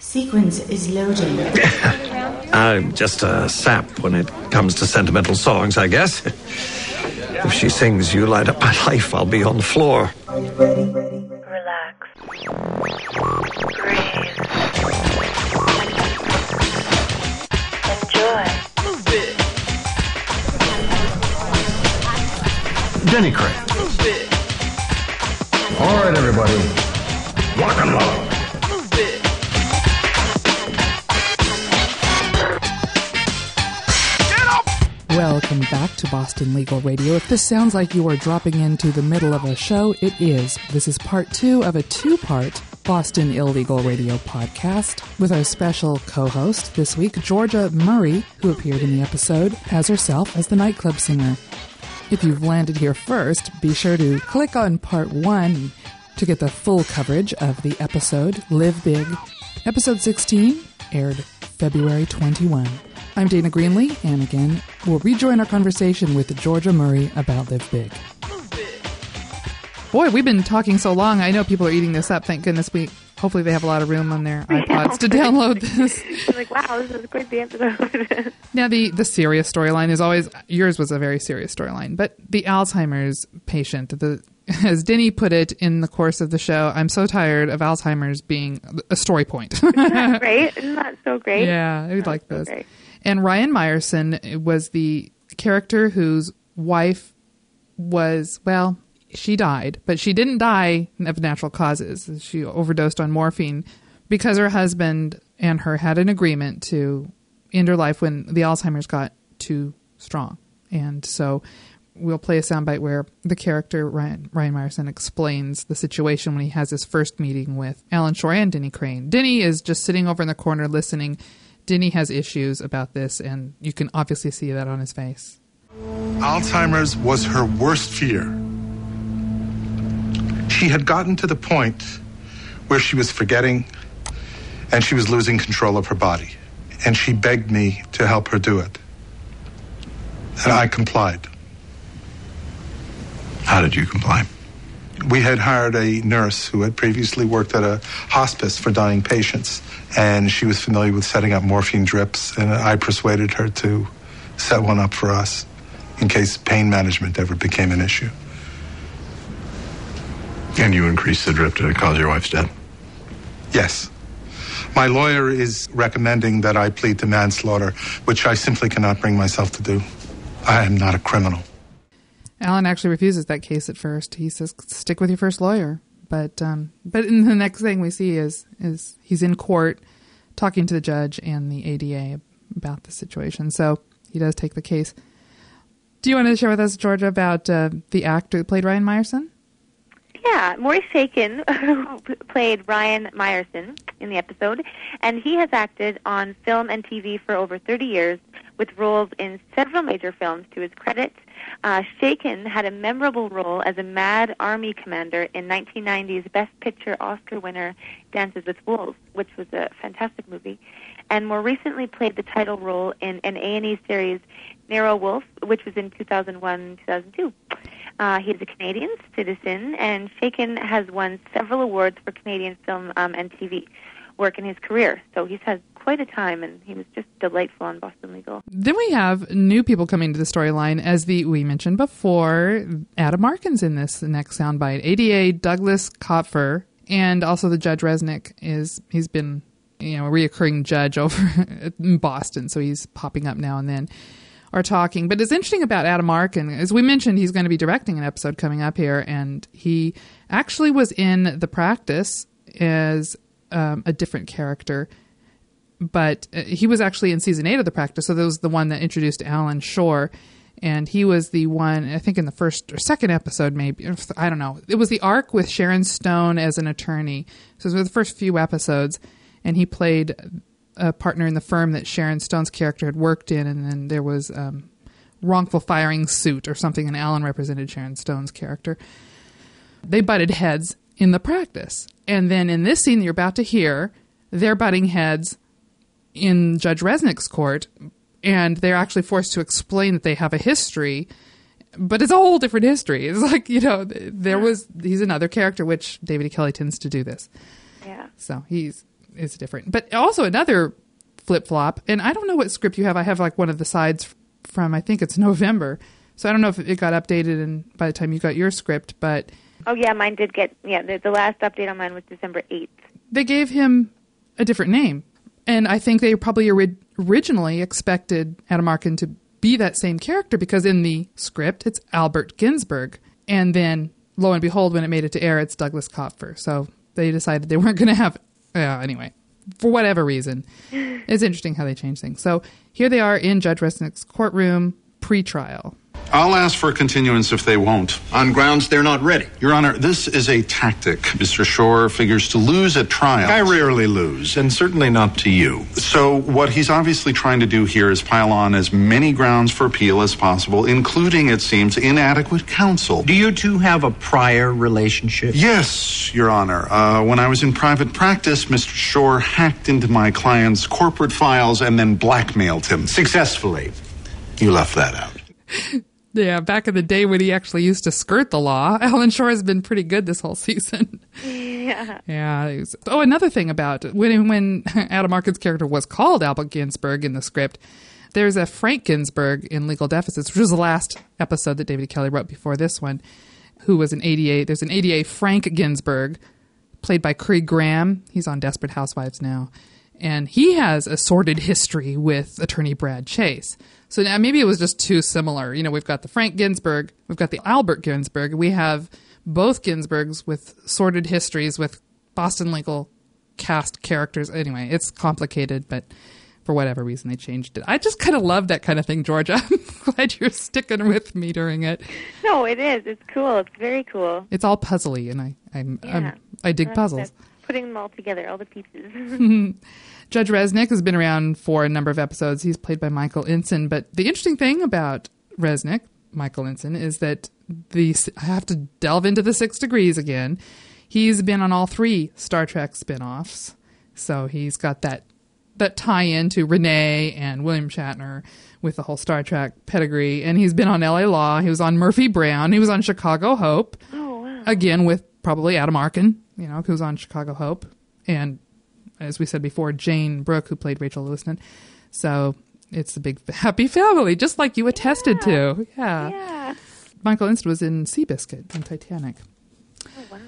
Sequence is loading. I'm just a sap when it comes to sentimental songs, I guess. If she sings You Light Up My Life, I'll be on the floor. Relax. Breathe. Enjoy. Denny Crane. All right, everybody. Rock and roll. Welcome back to Boston Legal Radio. If this sounds like you are dropping into the middle of a show, it is. This is part two of a two part Boston Illegal Radio podcast with our special co host this week, Georgia Murray, who appeared in the episode as herself as the nightclub singer. If you've landed here first, be sure to click on part one to get the full coverage of the episode Live Big. Episode 16 aired February 21. I'm Dana Greenlee, and again, we'll rejoin our conversation with Georgia Murray about Live Big. Boy, we've been talking so long. I know people are eating this up. Thank goodness we. Hopefully, they have a lot of room on their iPods to download this. I'm like, wow, this is quite the episode. Now, the the serious storyline is always yours was a very serious storyline, but the Alzheimer's patient, the as Denny put it in the course of the show, I'm so tired of Alzheimer's being a story point. great. Isn't that so great? Yeah, I would like so this. great. And Ryan Meyerson was the character whose wife was, well, she died, but she didn't die of natural causes. She overdosed on morphine because her husband and her had an agreement to end her life when the Alzheimer's got too strong. And so we'll play a soundbite where the character Ryan, Ryan Meyerson explains the situation when he has his first meeting with Alan Shore and Denny Crane. Denny is just sitting over in the corner listening. Denny has issues about this, and you can obviously see that on his face. Alzheimer's was her worst fear. She had gotten to the point where she was forgetting and she was losing control of her body. And she begged me to help her do it. And I complied. How did you comply? We had hired a nurse who had previously worked at a hospice for dying patients, and she was familiar with setting up morphine drips, and I persuaded her to set one up for us in case pain management ever became an issue. And you increased the drip to cause your wife's death. Yes. My lawyer is recommending that I plead to manslaughter, which I simply cannot bring myself to do. I am not a criminal. Alan actually refuses that case at first. He says, "Stick with your first lawyer." But um, but in the next thing we see is is he's in court talking to the judge and the ADA about the situation. So he does take the case. Do you want to share with us, Georgia, about uh, the actor who played Ryan Meyerson? Yeah, Maurice who played Ryan Meyerson in the episode, and he has acted on film and TV for over 30 years with roles in several major films to his credit. Uh, Chaykin had a memorable role as a mad army commander in 1990's Best Picture Oscar winner Dances with Wolves, which was a fantastic movie, and more recently played the title role in an A&E series Nero Wolfe, which was in 2001-2002. Uh, he is a Canadian citizen, and Chaykin has won several awards for Canadian film um, and TV work in his career. So he's had quite a time, and he was just delightful on Boston Legal. Then we have new people coming to the storyline, as the we mentioned before. Adam Arkin's in this next soundbite. ADA Douglas Kopfer, and also the Judge Resnick is he's been you know a reoccurring judge over in Boston, so he's popping up now and then. Are talking, but it's interesting about Adam Arkin. As we mentioned, he's going to be directing an episode coming up here, and he actually was in the practice as um, a different character but uh, he was actually in season eight of the practice. So that was the one that introduced Alan Shore, and he was the one I think in the first or second episode, maybe I don't know. It was the arc with Sharon Stone as an attorney. So it was the first few episodes, and he played a partner in the firm that Sharon Stone's character had worked in, and then there was um, wrongful firing suit or something, and Alan represented Sharon Stone's character. They butted heads in the practice, and then in this scene that you're about to hear, they're butting heads in Judge Resnick's court, and they're actually forced to explain that they have a history, but it's a whole different history. It's like you know, there was he's another character, which David E. Kelley tends to do this. Yeah. So he's is different. But also another flip flop, and I don't know what script you have. I have like one of the sides from I think it's November, so I don't know if it got updated and by the time you got your script, but Oh yeah, mine did get yeah. The, the last update on mine was December eighth. they gave him a different name, and I think they probably ori- originally expected Adam Arkin to be that same character because in the script it's Albert Ginsberg, and then lo and behold, when it made it to air, it's Douglas Kopfer. So they decided they weren't going to have. Yeah, anyway, for whatever reason, it's interesting how they change things. So here they are in Judge Resnick's courtroom pre-trial. I'll ask for a continuance if they won't. On grounds they're not ready. Your Honor, this is a tactic. Mr. Shore figures to lose at trial. I rarely lose, and certainly not to you. So, what he's obviously trying to do here is pile on as many grounds for appeal as possible, including, it seems, inadequate counsel. Do you two have a prior relationship? Yes, Your Honor. Uh, when I was in private practice, Mr. Shore hacked into my client's corporate files and then blackmailed him. Successfully. You left that out. Yeah, back in the day when he actually used to skirt the law, Alan Shore has been pretty good this whole season. Yeah. Yeah. was- oh, another thing about when when Adam Arkin's character was called Albert Ginsberg in the script, there's a Frank Ginsberg in Legal Deficits, which was the last episode that David Kelley wrote before this one, who was an ADA. There's an ADA Frank Ginsberg, played by Craig Graham. He's on Desperate Housewives now. And he has a sordid history with attorney Brad Chase. So now maybe it was just too similar. You know, we've got the Frank Ginsburg, we've got the Albert Ginsburg, We have both Ginsburgs with sordid histories with Boston legal cast characters. Anyway, it's complicated, but for whatever reason they changed it. I just kind of love that kind of thing, Georgia. I'm glad you're sticking with me during it. No, it is. It's cool. It's very cool. It's all puzzly, and I I'm, Yeah. I'm I dig puzzles. Putting them all together, all the pieces. Judge Resnick has been around for a number of episodes. He's played by Michael Ensign. But the interesting thing about Resnick, Michael Ensign, is that the I have to delve into the six degrees again. He's been on all three Star Trek spin-offs. So he's got that that tie in to Rene and William Shatner with the whole Star Trek pedigree. And he's been on LA Law. He was on Murphy Brown. He was on Chicago Hope. oh wow. Again with probably Adam Arkin, you know, who's on Chicago Hope. And as we said before, Jayne Brook, who played Rachel Lewiston. So it's a big happy family, just like you attested to. Yeah. Yeah. Michael Ensign was in Seabiscuit and Titanic. Oh wow.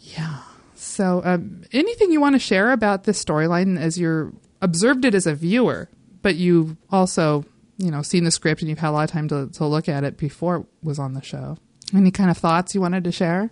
Yeah. So, um, anything you want to share about this storyline as you're observed it as a viewer, but you've also, you know, seen the script and you've had a lot of time to, to look at it before it was on the show. Any kind of thoughts you wanted to share?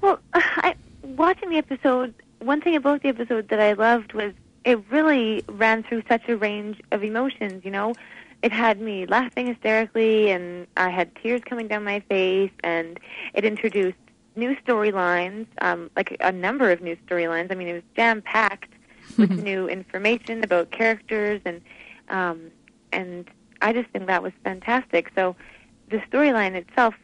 Well, I, watching the episode, one thing about the episode that I loved was it really ran through such a range of emotions. You know, it had me laughing hysterically, and I had tears coming down my face, and it introduced new storylines, um, like a number of new storylines. I mean, it was jam packed with new information about characters, and um, and I just think that was fantastic. So the storyline itself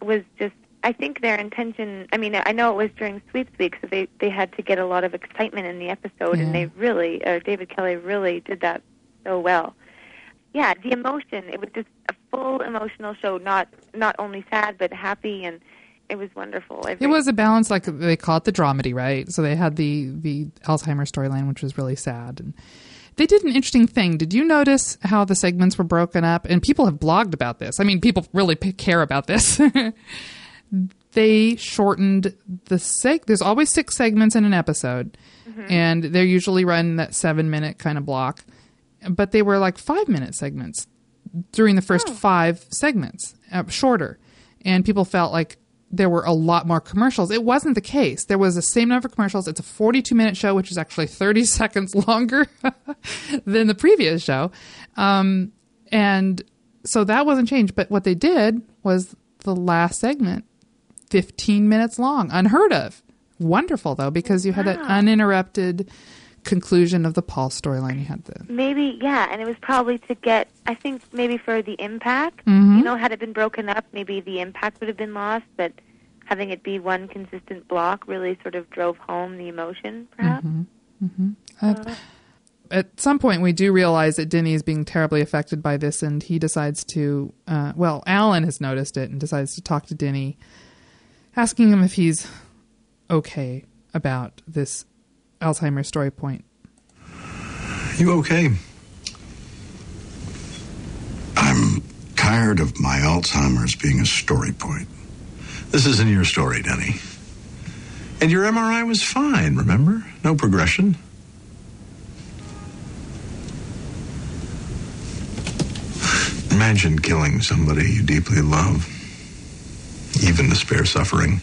was just I think their intention I mean I know it was during Sweeps Week so they they had to get a lot of excitement in the episode Yeah. and they really uh, David Kelley really did that so well. Yeah, the emotion it was just a full emotional show not not only sad but happy and it was wonderful. It was a balance, like they call it the dramedy, right? So they had the the Alzheimer's storyline, which was really sad, and they did an interesting thing. Did you notice how the segments were broken up? And people have blogged about this. I mean, people really p- care about this. they shortened the seg. There's always six segments in an episode, and they're usually run that seven minute kind of block. But they were like five minute segments during the first five segments, uh, shorter. And people felt like there were a lot more commercials. It wasn't the case. There was the same number of commercials. It's a 42 minute show, which is actually 30 seconds longer than the previous show. Um, and so that wasn't changed. But what they did was the last segment, 15 minutes long, unheard of. Wonderful, though, because you had that uninterrupted conclusion of the Paul storyline. You had the Maybe, yeah, and it was probably to get, I think maybe for the impact. Mm-hmm. You know, had it been broken up, maybe the impact would have been lost, but having it be one consistent block really sort of drove home the emotion, perhaps. Mm-hmm. At, at some point, we do realize that Denny is being terribly affected by this, and he decides to. Uh, well, Alan has noticed it and decides to talk to Denny, asking him if he's okay about this Alzheimer's story point. You okay? I'm tired of my Alzheimer's being a story point. This isn't your story, Denny. And your MRI was fine, remember? No progression. Imagine killing somebody you deeply love, even to spare suffering.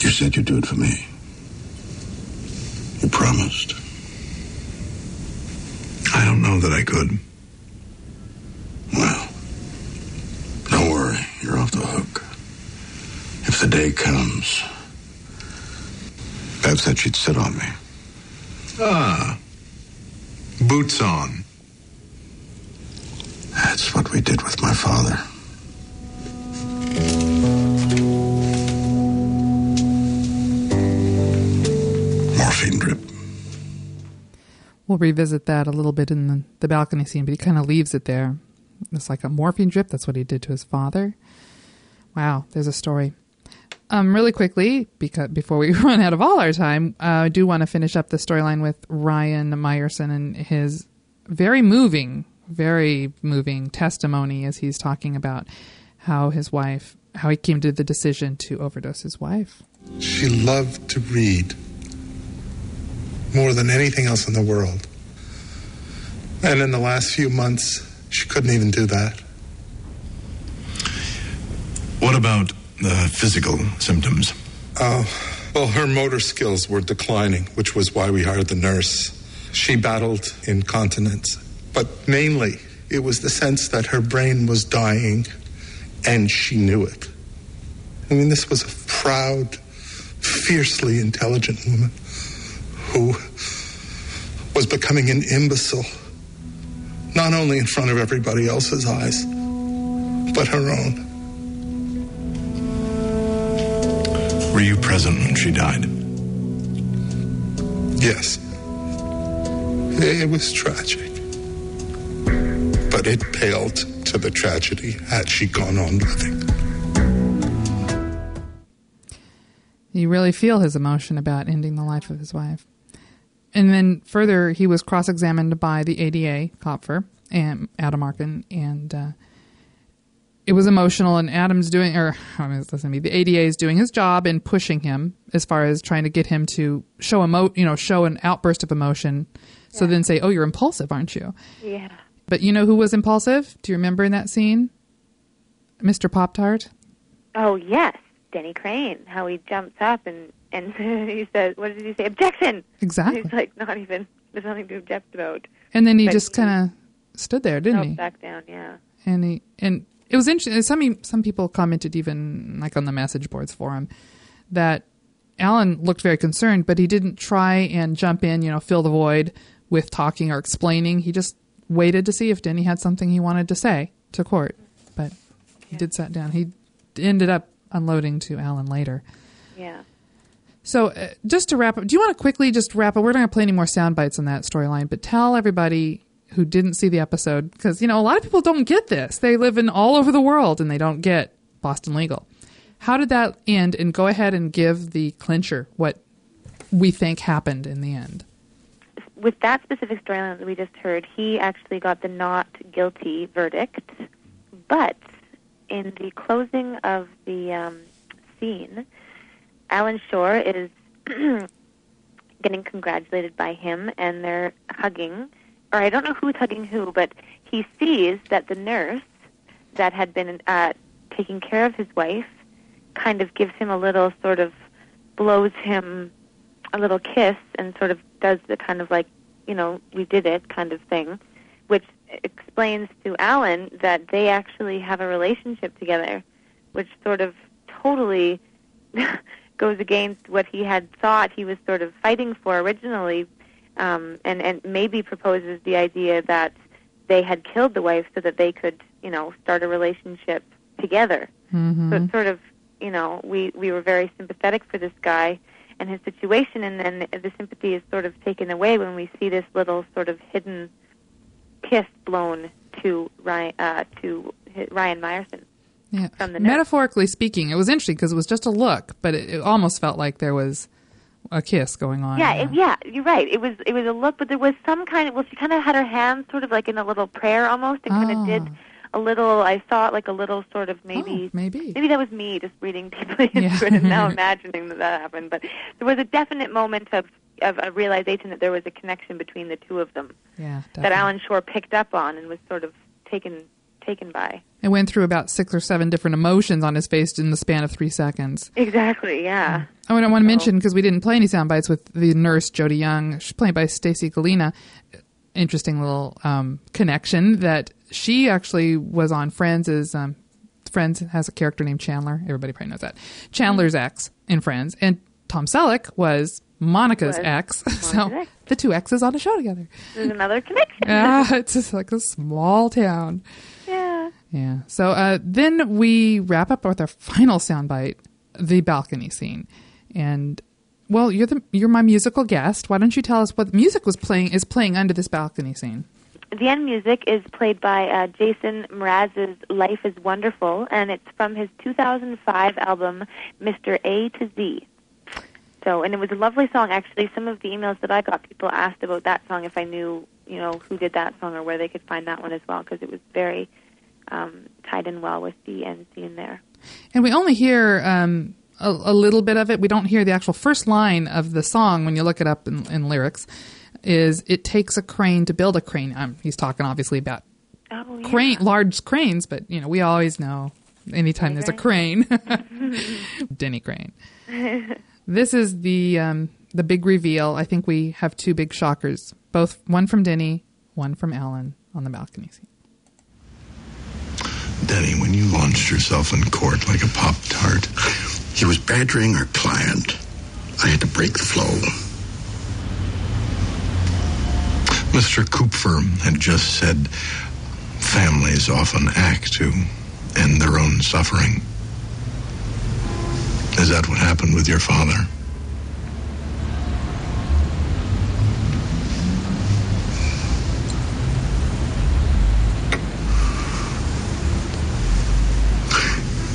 You said you'd do it for me. You promised. I don't know that I could. Well, don't worry. You're off the hook. If the day comes, Bev said she'd sit on me. Ah. Boots on. That's what we did with my father. We'll revisit that a little bit in the, the balcony scene, but he kind of leaves it there. It's like a morphine drip. That's what he did to his father. Wow, there's a story. Um, really quickly, because before we run out of all our time, uh, I do want to finish up the storyline with Ryan Meyerson and his very moving, very moving testimony as he's talking about how his wife, how he came to the decision to overdose his wife. She loved to read more than anything else in the world. And in the last few months, she couldn't even do that. What about the physical symptoms? Uh, well, her motor skills were declining, which was why we hired the nurse. She battled incontinence, but mainly it was the sense that her brain was dying and she knew it. I mean, this was a proud, fiercely intelligent woman who was becoming an imbecile, not only in front of everybody else's eyes, but her own. Were you present when she died? Yes. It was tragic. But it paled to the tragedy had she gone on living. You really feel his emotion about ending the life of his wife. And then further, he was cross examined by the ADA, Kopfer, and Adam Arkin, and uh, it was emotional. And Adam's doing, or I mean, listen to me, the ADA is doing his job in pushing him as far as trying to get him to show emo, you know, show an outburst of emotion. So then say, "Oh, you're impulsive, aren't you?" Yeah. But you know who was impulsive? Do you remember in that scene? Mr. Pop Tart. Oh yes, Denny Crane. How he jumps up and and he says, "What did he say? Objection!" Exactly. He's like, not even. There's nothing to object about. And then he But just kind of stood there, didn't he? back down. Yeah. and he and it was interesting. Uh, some some people commented even like on the message boards forum that Alan looked very concerned, but he didn't try and jump in, you know, fill the void with talking or explaining. He just waited to see if Denny had something he wanted to say to court, but he did sat down. He ended up unloading to Alan later. Yeah. So, uh, just to wrap up, do you want to quickly just wrap up? We're not going to play any more sound bites on that storyline, but tell everybody who didn't see the episode, because, you know, a lot of people don't get this. They live in all over the world and they don't get Boston Legal. How did that end? And go ahead and give the clincher what we think happened in the end. With that specific storyline that we just heard, he actually got the not guilty verdict, but in the closing of the um, scene, Alan Shore is getting congratulated by him, and they're hugging. Or I don't know who's hugging who, but he sees that the nurse that had been uh, taking care of his wife kind of gives him a little sort of blows him a little kiss and sort of does the kind of like, you know, we did it kind of thing, which explains to Alan that they actually have a relationship together, which sort of totally goes against what he had thought he was sort of fighting for originally, um, and and maybe proposes the idea that they had killed the wife so that they could, you know, start a relationship together. Mm-hmm. So it's sort of, you know, we we were very sympathetic for this guy and his situation, and then the sympathy is sort of taken away when we see this little sort of hidden kiss blown to Ryan uh, to Ryan Meyerson. Yeah. From the nurse. Metaphorically speaking, it was interesting because it was just a look, but it, it almost felt like there was a kiss going on. Yeah, it, yeah, you're right. It was it was a look, but there was some kind of well, she kind of had her hands sort of like in a little prayer almost, and kind Oh. of did ah. a little. I saw it like a little sort of oh, maybe Oh, maybe. maybe that was me just reading deeply into Yeah. it and now imagining that that happened. But there was a definite moment of of a realization that there was a connection between the two of them Yeah, that. Alan Shore picked up on and was sort of taken taken by. It went through about six or seven different emotions on his face in the span of three seconds. Exactly. Yeah. Oh, and I want to mention because we didn't play any sound bites with the nurse Jodie Young. She's played by Stacey Galina. Interesting little um, connection that she actually was on Friends. As um, Friends has a character named Chandler. Everybody probably knows that. Chandler's ex in Friends, and Tom Selleck was Monica's Was ex. so ex. the two exes on a show together. There's another connection. Ah, it's just like a small town. Yeah. So uh, then we wrap up with our final soundbite, the balcony scene, and well, you're the you're my musical guest. Why don't you tell us what music was playing is playing under this balcony scene? The end music is played by uh, Jason Mraz's "Life Is Wonderful," and it's from his 2005 album "Mr. A to Z." So, and it was a lovely song. Actually, some of the emails that I got, people asked about that song if I knew, you know, who did that song or where they could find that one as well, because it was very um, tied in well with the end scene there. And we only hear um, a, a little bit of it. We don't hear the actual first line of the song when you look it up in, in lyrics. Is it takes a crane to build a crane? Um, he's talking obviously about Oh, yeah. crane, large cranes, but you know we always know anytime there's a crane, Denny Crane. this is the um, the big reveal. I think we have two big shockers, both one from Denny, one from Alan on the balcony scene. Denny, when you launched yourself in court like a Pop Tart, He was badgering our client. I had to break the flow. Mr. Kupfer had just said families often act to end their own suffering. Is that what happened with your father?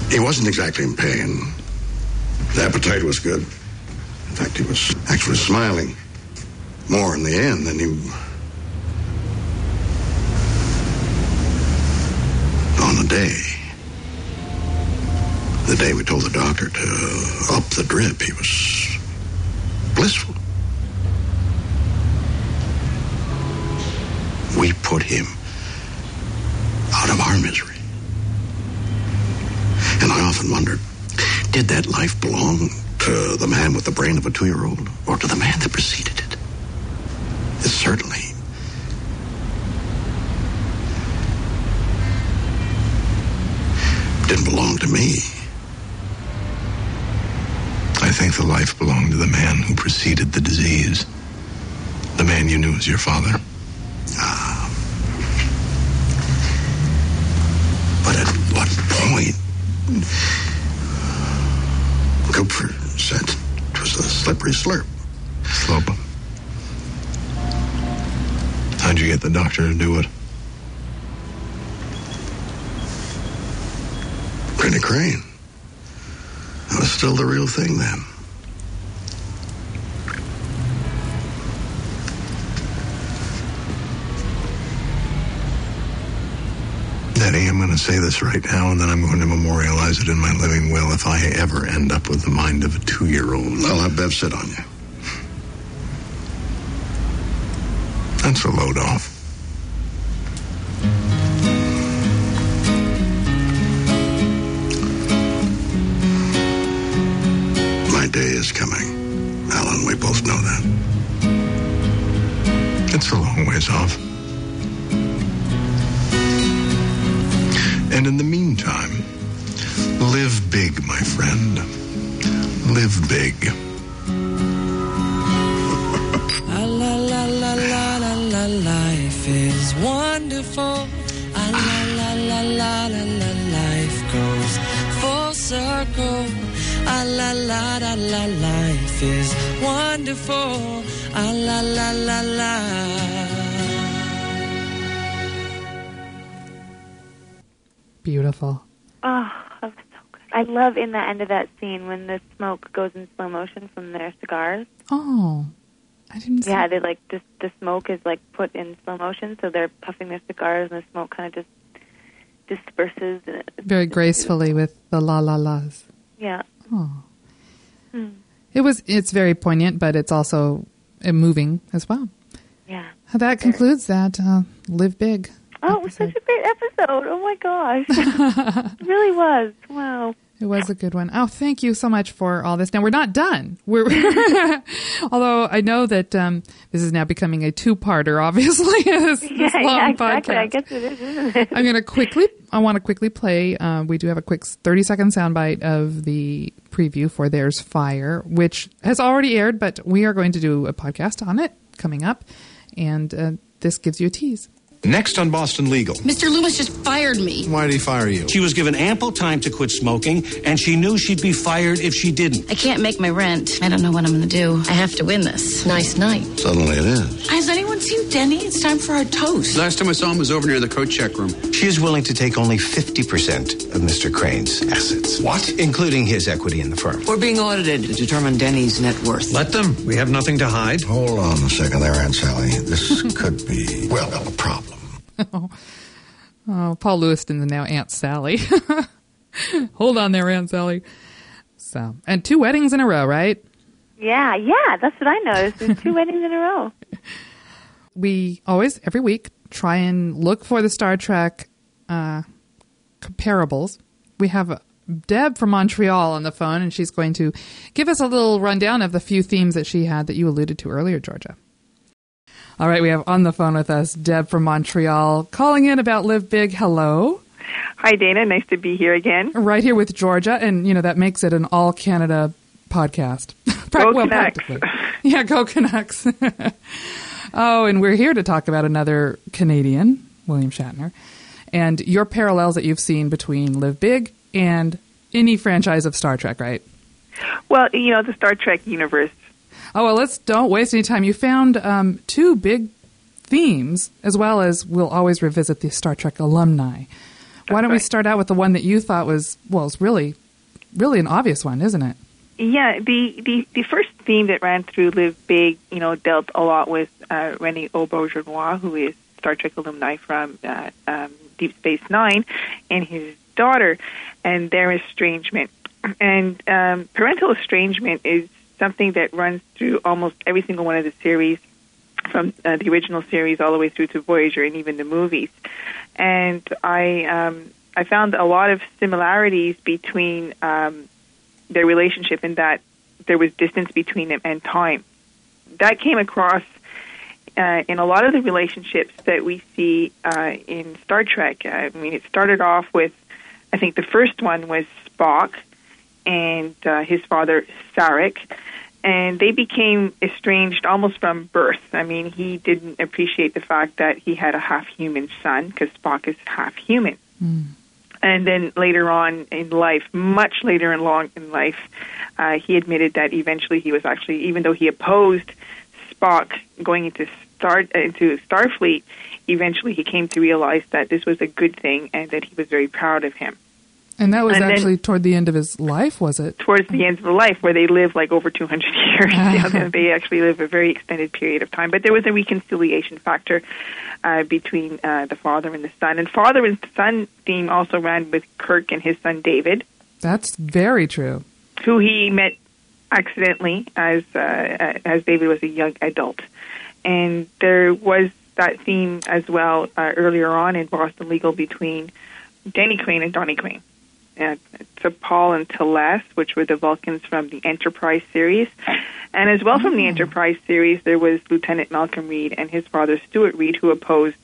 He wasn't exactly in pain. His appetite was good. In fact, he was actually smiling more in the end than he. On the day, the day we told the doctor to up the drip, he was blissful. We put him out of our misery. And I often wondered, did that life belong to the man with the brain of a two-year-old or to the man that preceded it? It certainly didn't belong to me. I think the life belonged to the man who preceded the disease. The man you knew as your father. Ah. But at what point? Cooper said it was a slippery slurp. Slope. How'd you get the doctor to do it? Denny Crane. That was still the real thing then. I'm going to say this right now, and then I'm going to memorialize it in my living will if I ever end up with the mind of a two year old. I'll have Bev sit on you. That's a load off. Beautiful. Oh, that was so good. I love in the end of that scene when the smoke goes in slow motion from their cigars. Oh, I didn't. See Yeah, they like this. The smoke is like put in slow motion, so they're puffing their cigars, and the smoke kind of just disperses. Very gracefully with the la la las. Yeah. Oh, Hmm. it was. It's very poignant, but it's also uh, moving as well. Yeah. That concludes that. Uh, Live big. Oh, it was such a great episode. Oh my gosh. it really was. Wow. It was a good one. Oh, thank you so much for all this. Now we're not done. We're although I know that um, this is now becoming a two-parter. Obviously, this, this yeah, long yeah, exactly. podcast. I guess it is, isn't it? I'm going to quickly. I want to quickly play. Uh, we do have a quick 30 second soundbite of the preview for "There's Fire," which has already aired, but we are going to do a podcast on it coming up, and uh, this gives you a tease. Next on Boston Legal. Mr. Loomis just fired me. Why did he fire you? She was given ample time to quit smoking, and she knew she'd be fired if she didn't. I can't make my rent. I don't know what I'm going to do. I have to win this. Nice night. Suddenly it is. Has anyone seen Denny? It's time for our toast. Last time I saw him was over near the coat check room. She is willing to take only 50% of Mr. Crane's assets. What? Including his equity in the firm. We're being audited to determine Denny's net worth. Let them. We have nothing to hide. Hold on a second there, Aunt Sally. This could be, well, a problem. Oh, Paul Lewiston is now Aunt Sally. Hold on there, Aunt Sally. So, and two weddings in a row, right? Yeah, yeah, that's what I noticed. There's two weddings in a row. We always, every week, try and look for the Star Trek uh, comparables. We have uh, Deb from Montreal on the phone, and she's going to give us a little rundown of the few themes that she had that you alluded to earlier, Georgia. All right, we have on the phone with us Deb from Montreal calling in about Live Big. Hello. Hi, Dana. Nice to be here again. Right here with Georgia, and you know that makes it an all Canada podcast. Go well, Canucks. Yeah, go Canucks. oh, and we're here to talk about another Canadian, William Shatner, and your parallels that you've seen between Live Big and any franchise of Star Trek, right? Well, you know, the Star Trek universe. Oh well, let's don't waste any time. You found um, two big themes, as well as we'll always revisit the Star Trek alumni. Why don't we start out with the one that you thought was well, it's really, really an obvious one, isn't it? Yeah, the, the, the first theme that ran through Live Big, you know, dealt a lot with uh, Rene Auberjonois, who is Star Trek alumni from uh, um, Deep Space Nine, and his daughter, and their estrangement. And um, parental estrangement is something that runs through almost every single one of the series, from uh, the original series all the way through to Voyager and even the movies. And I um, I found a lot of similarities between um, their relationship in that there was distance between them and time. That came across uh, in a lot of the relationships that we see uh, in Star Trek. I mean, it started off with, I think the first one was Spock and uh, his father Sarek, and they became estranged almost from birth. I mean, he didn't appreciate the fact that he had a half human son because Spock is half human. And then later on in life, much later in long in life, uh, he admitted that eventually he was actually, even though he opposed Spock going into star into Starfleet, eventually he came to realize that this was a good thing and that he was very proud of him. And that was And then- actually toward the end of his life, was it? Towards the end of the life, where they live like over 200 years, they actually live a very extended period of time. But there was a reconciliation factor uh, between uh, the father and the son, and father and son theme also ran with Kirk and his son David. That's very true. who he met accidentally as uh, as David was a young adult, and there was that theme as well uh, earlier on in Boston Legal between Danny Crane and Donnie Crane. Uh, T'Pol and T'Les, which were the Vulcans from the Enterprise series, and as well from the Enterprise series, there was Lieutenant Malcolm Reed and his father Stuart Reed, who opposed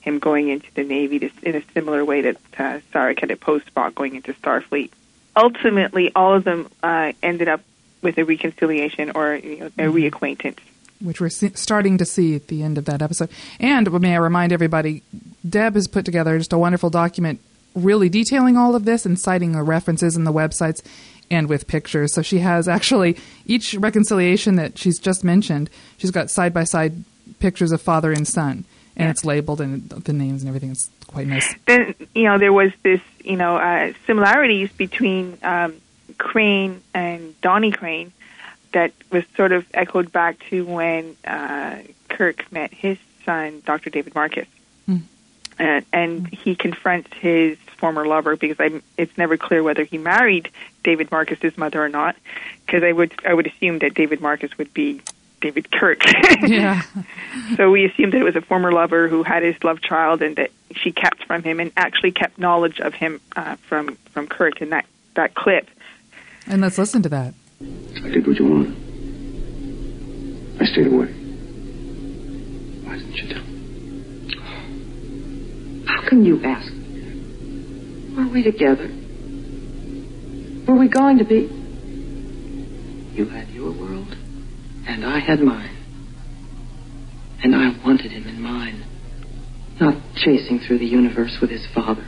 him going into the Navy to, in a similar way that uh, Sarek had opposed Spock going into Starfleet ultimately all of them uh, ended up with a reconciliation or you know, a reacquaintance. which we're starting to see at the end of that episode. And may I remind everybody, Deb has put together just a wonderful document really detailing all of this and citing the references in the websites and with pictures. So she has actually each reconciliation that she's just mentioned, she's got side by side pictures of father and son. and it's labeled and the names and everything It's quite nice. Then you know there was this you know uh, similarities between um, Crane and Donnie Crane that was sort of echoed back to when uh, Kirk met his son, Dr. David Marcus. Mm. And, and he confronts his former lover because I'm, it's never clear whether he married David Marcus's mother or not. Because I would I would assume that David Marcus would be David Kirk. yeah. so we assumed that it was a former lover who had his love child and that she kept from him and actually kept knowledge of him uh, from from Kirk in that that clip. And let's listen to that. I did what you wanted. I stayed away. Why didn't you tell me? How can you ask? Were we together? Were we going to be? You had your world, and I had mine. And I wanted him in mine, not chasing through the universe with his father.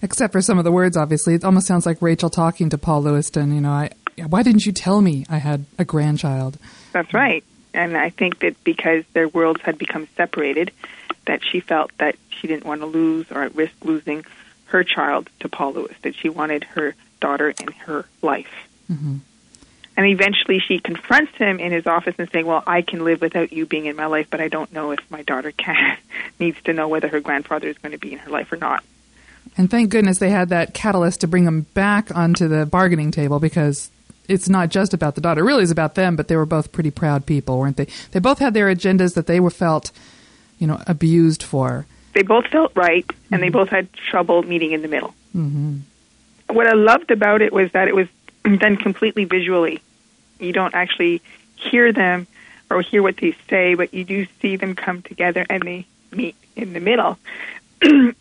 Except for some of the words, obviously, it almost sounds like Rachel talking to Paul Lewiston. You know, I why didn't you tell me I had a grandchild? That's right. And I think that because their worlds had become separated, that she felt that she didn't want to lose or at risk losing her child to Paul Lewis, that she wanted her daughter in her life. Mm-hmm. And eventually she confronts him in his office and saying, Well, I can live without you being in my life, but I don't know if my daughter can needs to know whether her grandfather is going to be in her life or not. And thank goodness they had that catalyst to bring them back onto the bargaining table because it's not just about the daughter. It really is about them, but they were both pretty proud people, weren't they? They both had their agendas that they were felt, you know, abused for. They both felt right, and they both had trouble meeting in the middle. Mm-hmm. What I loved about it was that it was done completely visually. You don't actually hear them or hear what they say, but you do see them come together and they meet in the middle. and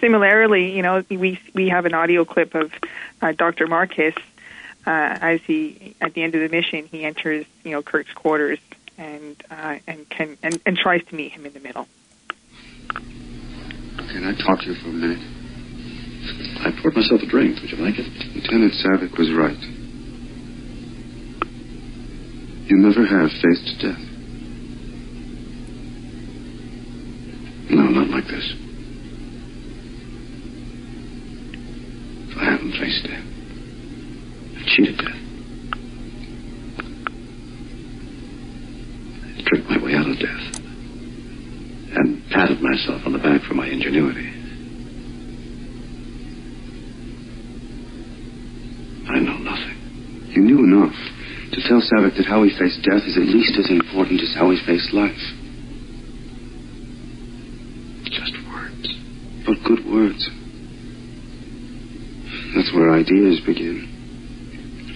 similarly, you know, we we have an audio clip of uh, Dr. Marcus uh, as he at the end of the mission he enters you know Kirk's quarters and uh, and can and, and tries to meet him in the middle. Can I talk to you for a minute? I poured myself a drink. Would you like it? Lieutenant Saavik was right. You never have faced death. No, not like this. I haven't faced death. I cheated death. I tricked my way out of death. And patted myself on the back for my ingenuity. I know nothing. You knew enough to tell Saavik that how he faced death is at least as important as how he faced life. Just words. But good words. That's where ideas begin.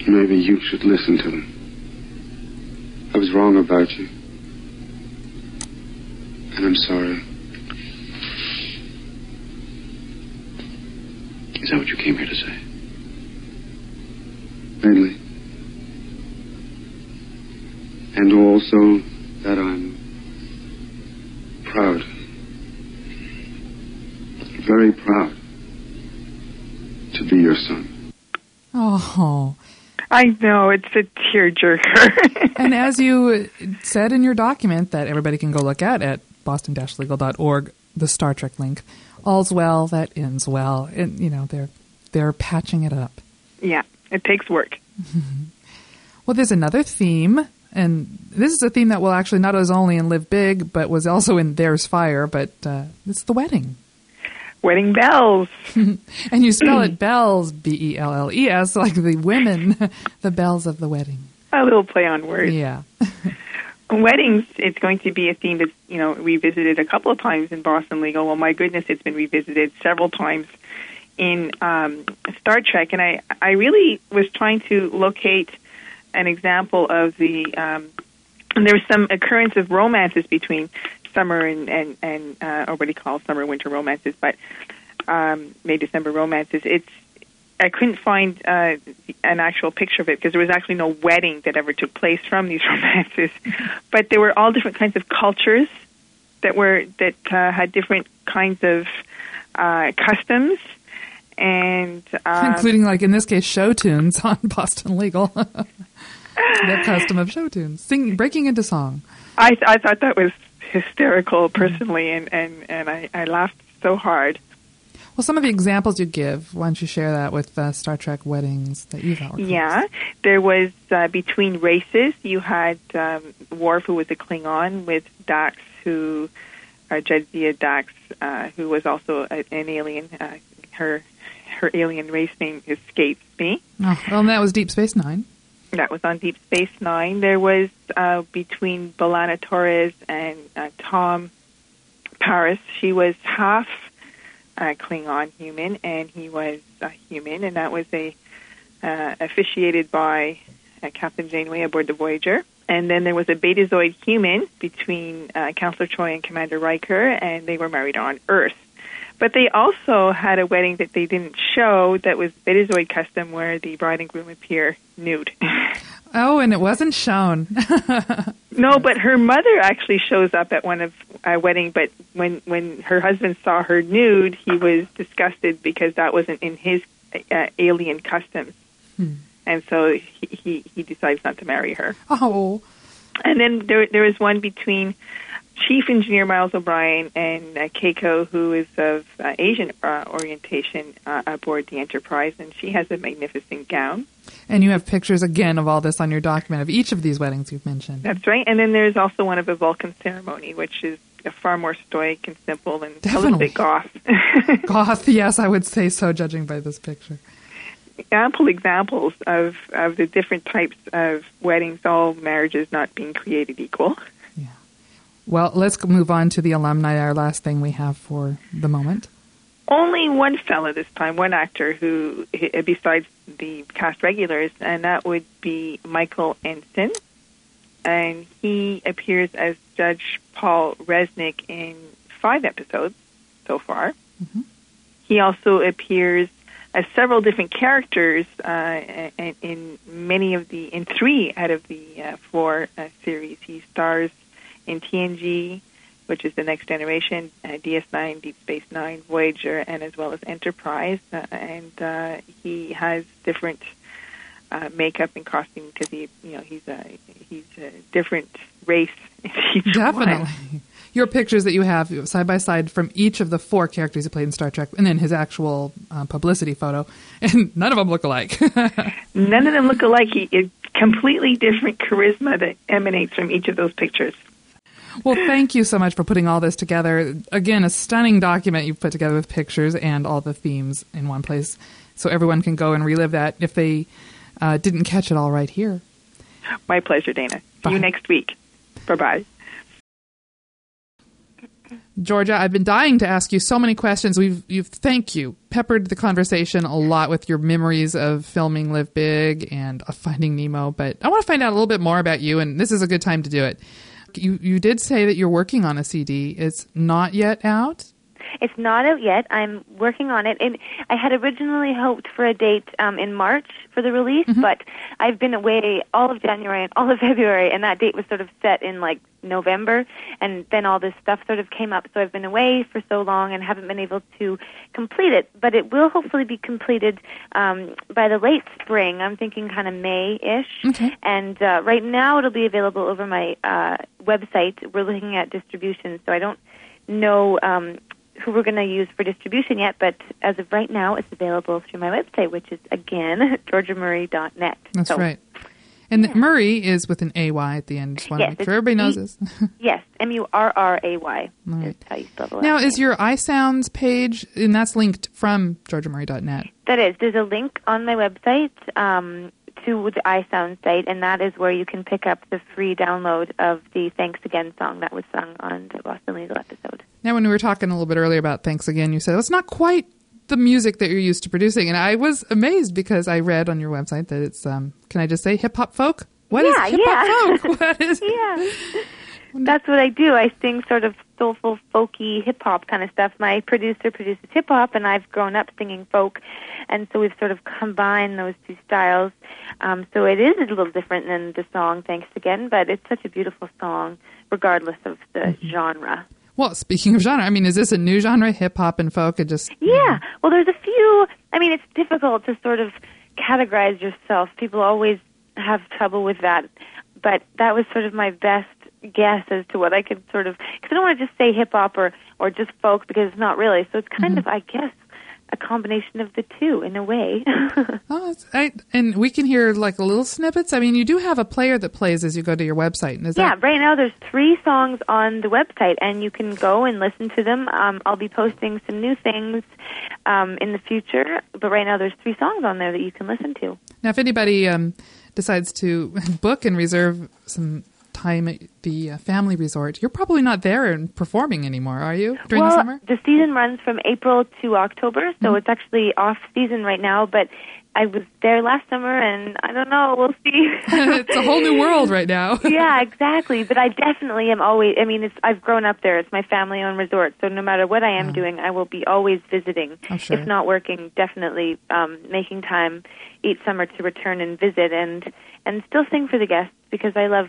Maybe you should listen to them. I was wrong about you. And I'm sorry. Is that what you came here to say? Mainly. And also that I'm proud. Very proud to be your son. Oh. I know it's a tearjerker. and as you said in your document that everybody can go look at at boston-legal.org, the Star Trek link, all's well that ends well. And you know they're they're patching it up. Yeah, it takes work. well, there's another theme, and this is a theme that will actually not was only in Live Big, but was also in There's Fire. But uh, it's the wedding. Wedding bells. and you spell it bells, B E L L E S, like the women, the bells of the wedding. A little play on words. Yeah. Weddings, it's going to be a theme that's, you know, revisited a couple of times in Boston Legal. Well, my goodness, it's been revisited several times in um, Star Trek. And I, I really was trying to locate an example of the, um, and there was some occurrence of romances between summer and and and uh, or what do you call summer winter romances, but um, May December romances. It's I couldn't find uh, an actual picture of it because there was actually no wedding that ever took place from these romances, but there were all different kinds of cultures that were that uh, had different kinds of uh, customs. And uh, including, like in this case, show tunes on Boston Legal. the custom of show tunes, sing, breaking into song. I, I thought that was hysterical personally, and and and I, I laughed so hard. Well, some of the examples you give, why don't you share that with uh, Star Trek weddings that you've Yeah, there was uh, between races. You had um, Worf, who was a Klingon, with Dax, who uh, Jadzia Dax, uh, who was also a, an alien. Uh, her her alien race name escapes me. Oh, well, and that was Deep Space Nine. That was on Deep Space Nine. There was uh, between B'Elanna Torres and uh, Tom Paris. She was half uh, Klingon human, and he was uh, human, and that was a uh, officiated by uh, Captain Janeway aboard the Voyager. And then there was a Betazoid human between uh, Counselor Troi and Commander Riker, and they were married on Earth. But they also had a wedding that they didn't show that was Betazoid custom, where the bride and groom appear nude. Oh, and it wasn't shown. No, but her mother actually shows up at one of a wedding. But when when her husband saw her nude, he was disgusted because that wasn't in his uh, alien customs, Hmm. and so he, he he decides not to marry her. Oh, And then there there was one between Chief Engineer Miles O'Brien and uh, Keiko, who is of uh, Asian uh, orientation uh, aboard the Enterprise, and she has a magnificent gown. and you have pictures again of all this on your document of each of these weddings you've mentioned. That's right. And then there's also one of a Vulcan ceremony, which is far more stoic and simple and a little Definitely. bit goth. Goth, yes, I would say so, judging by this picture. Ample examples of, of the different types of weddings, all marriages not being created equal. Yeah. Well, let's move on to the alumni, our last thing we have for the moment. Only one fella this time, one actor who, eh, besides the cast regulars, and that would be Michael Ensign. And he appears as Judge Paul Resnick in five episodes so far. He also appears as several different characters uh, in, in many of the, in three out of the uh, four uh, series. He stars in TNG, which is the Next Generation, uh, DS9, Deep Space Nine, Voyager, and as well as Enterprise. Uh, and uh, he has different uh, makeup and costume because he, you know, he's a he's a different race. Definitely. one. Your pictures that you have side by side from each of the four characters he played in Star Trek, and then his actual uh, publicity photo, and none of them look alike. None of them look alike. He, a completely different charisma that emanates from each of those pictures. well, thank you so much for putting all this together. Again, a stunning document you've put together with pictures and all the themes in one place, so everyone can go and relive that if they uh, didn't catch it all right here. My pleasure, Dana. See you next week. Bye bye. Georgia, I've been dying to ask you so many questions. We've you've thank you peppered the conversation a lot with your memories of filming Live Big and of Finding Nimmo, but I want to find out a little bit more about you, and this is a good time to do it. You you did say that you're working on a CD. It's not yet out. It's not out yet. I'm working on it, and I had originally hoped for a date um, in March for the release, but I've been away all of January and all of February, and that date was sort of set in like November, and then all this stuff sort of came up. So I've been away for so long and haven't been able to complete it, but it will hopefully be completed um, by the late spring. I'm thinking kind of May-ish, and uh, right now it'll be available over my uh, website. We're looking at distribution, so I don't know um, who we're going to use for distribution yet, but as of right now, it's available through my website, which is again georgiamurray.net. That's So, right. And Murray is with an AY at the end. Just want Yes, to make sure everybody knows this. yes, M U R R A Y is how you spell the Now, name. is your iSounds page, and that's linked from georgiamurray.net. That is. There's a link on my website um, to the iSound site, and that is where you can pick up the free download of the Thanks Again song that was sung on the Boston Legal episode. Now, when we were talking a little bit earlier about Thanks Again, you said it's not quite the music that you're used to producing. And I was amazed because I read on your website that it's, um, can I just say, hip hop folk? What is yeah, hip yeah. hop folk? What is yeah. That's what I do. I sing sort of soulful, folky, hip hop kind of stuff. My producer produces hip hop, and I've grown up singing folk, and so we've sort of combined those two styles. Um, so it is a little different than the song "Thanks Again," but it's such a beautiful song, regardless of the Mm-hmm. genre. Well, speaking of genre, I mean, is this a new genre, hip hop and folk? It just Yeah. Well, there's a few. I mean, it's difficult to sort of categorize yourself. People always have trouble with that. But that was sort of my best guess as to what I could sort of because I don't want to just say hip hop or or just folk because it's not really. So it's kind of I guess a combination of the two in a way. Oh, I, and we can hear like little snippets. I mean, you do have a player that plays as you go to your website. And is yeah, that right now there's three songs on the website, and you can go and listen to them. Um, I'll be posting some new things um, in the future, but right now there's three songs on there that you can listen to. now? If anybody um, decides to book and reserve some time at the uh, family resort, you're probably not there and performing anymore, are you? During well, the summer? Mm-hmm. season runs from April to October, so it's actually off season right now. But I was there last summer, and I don't know. We'll see. it's a whole new world right now. yeah, exactly. But I definitely am always. I mean, it's I've grown up there. It's my family-owned resort, so no matter what I am doing, I will be always visiting. Oh, sure. If not working, definitely um, making time each summer to return and visit, and and still sing for the guests because I love.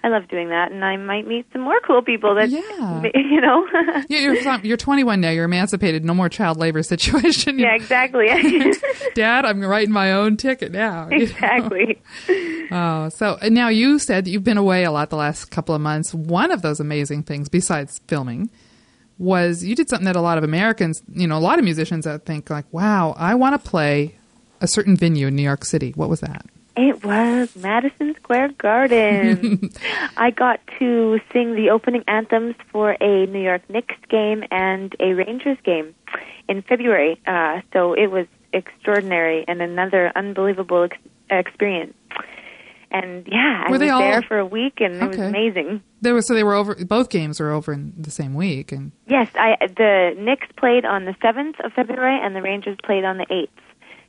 I love doing that, and I might meet some more cool people that, Yeah. you know. Yeah, you're, you're 21 now. You're emancipated. No more child labor situation. yeah, exactly. Dad, I'm writing my own ticket now. you know? exactly. Oh, so and now you said that you've been away a lot the last couple of months. One of those amazing things, besides filming, was you did something that a lot of Americans, you know, a lot of musicians, I think, like, wow, I want to play a certain venue in New York City. What was that? It was Madison Square Garden. I got to sing the opening anthems for a New York Knicks game and a Rangers game in February. Uh, so it was extraordinary and another unbelievable ex- experience. And yeah, I Were was they all- there for a week and it was amazing. There was so they were over. Both games were over in the same week, and Yes, I the Knicks played on the 7th of February and the Rangers played on the 8th.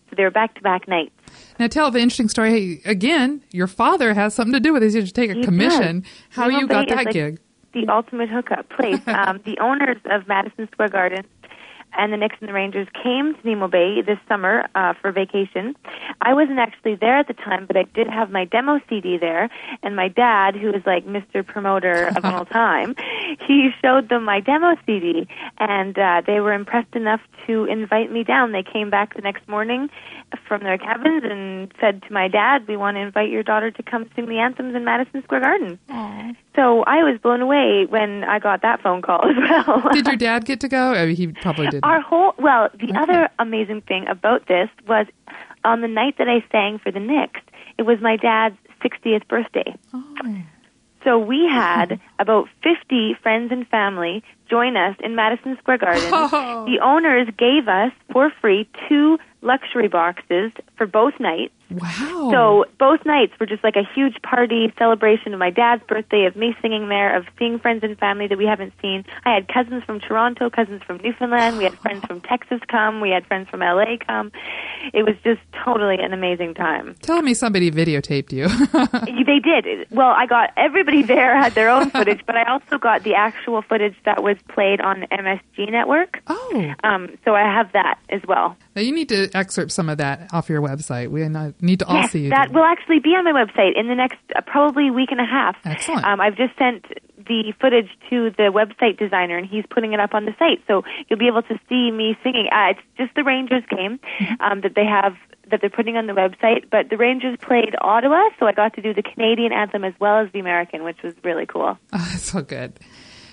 So they were back-to-back nights. now tell the interesting story. Hey, again, your father has something to do with this. You to take a He commission. does. How you got that like gig? The ultimate hookup place. um, the owners of Madison Square Garden and the Knicks and the Rangers came to Nimmo Bay this summer uh, for vacation. I wasn't actually there at the time, but I did have my demo CD there, and my dad, who is like Mr. Promoter of all time, he showed them my demo CD, and uh, they were impressed enough to invite me down. They came back the next morning from their cabins and said to my dad, "We want to invite your daughter to come sing the anthems in Madison Square Garden." So I was blown away when I got that phone call as well. Did your dad get to go? I mean, he probably didn't. Our whole well, the other amazing thing about this was on the night that I sang for the Knicks, it was my dad's 60th birthday. Oh. So we had about 50 friends and family join us in Madison Square Garden. Oh. The owners gave us for free two luxury boxes for both nights. Wow. So both nights were just like a huge party celebration of my dad's birthday, of me singing there, of seeing friends and family that we haven't seen. I had cousins from Toronto, cousins from Newfoundland. We had friends from Texas come. We had friends from LA come. It was just totally an amazing time. Tell me somebody videotaped you. they did. Well, I got everybody there had their own footage, but I also got the actual footage that was played on MSG Network. Oh. Um, so I have that as well. Now you need to excerpt some of that off your website. We need to all yes, see you. that will actually be on my website in the next uh, probably week and a half. Excellent. Um, I've just sent the footage to the website designer, and he's putting it up on the site, so you'll be able to see me singing. Uh, it's just the Rangers game Mm-hmm. um, that they have that they're putting on the website, but the Rangers played Ottawa, so I got to do the Canadian anthem as well as the American, which was really cool. Oh, that's so good.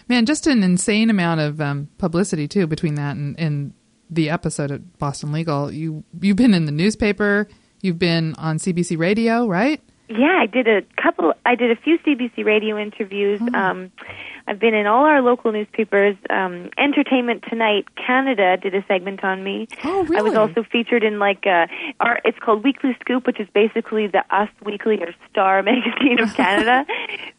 Man, just an insane amount of um, publicity too between that and, and the episode at Boston Legal. You you've been in the newspaper, you've been on CBC Radio, right? Yeah, I did a couple. I did a few CBC radio interviews. Um, I've been in all our local newspapers. Um, Entertainment Tonight Canada did a segment on me. Oh, really? I was also featured in like uh, our. It's called Weekly Scoop, which is basically the Us Weekly or Star magazine of Canada.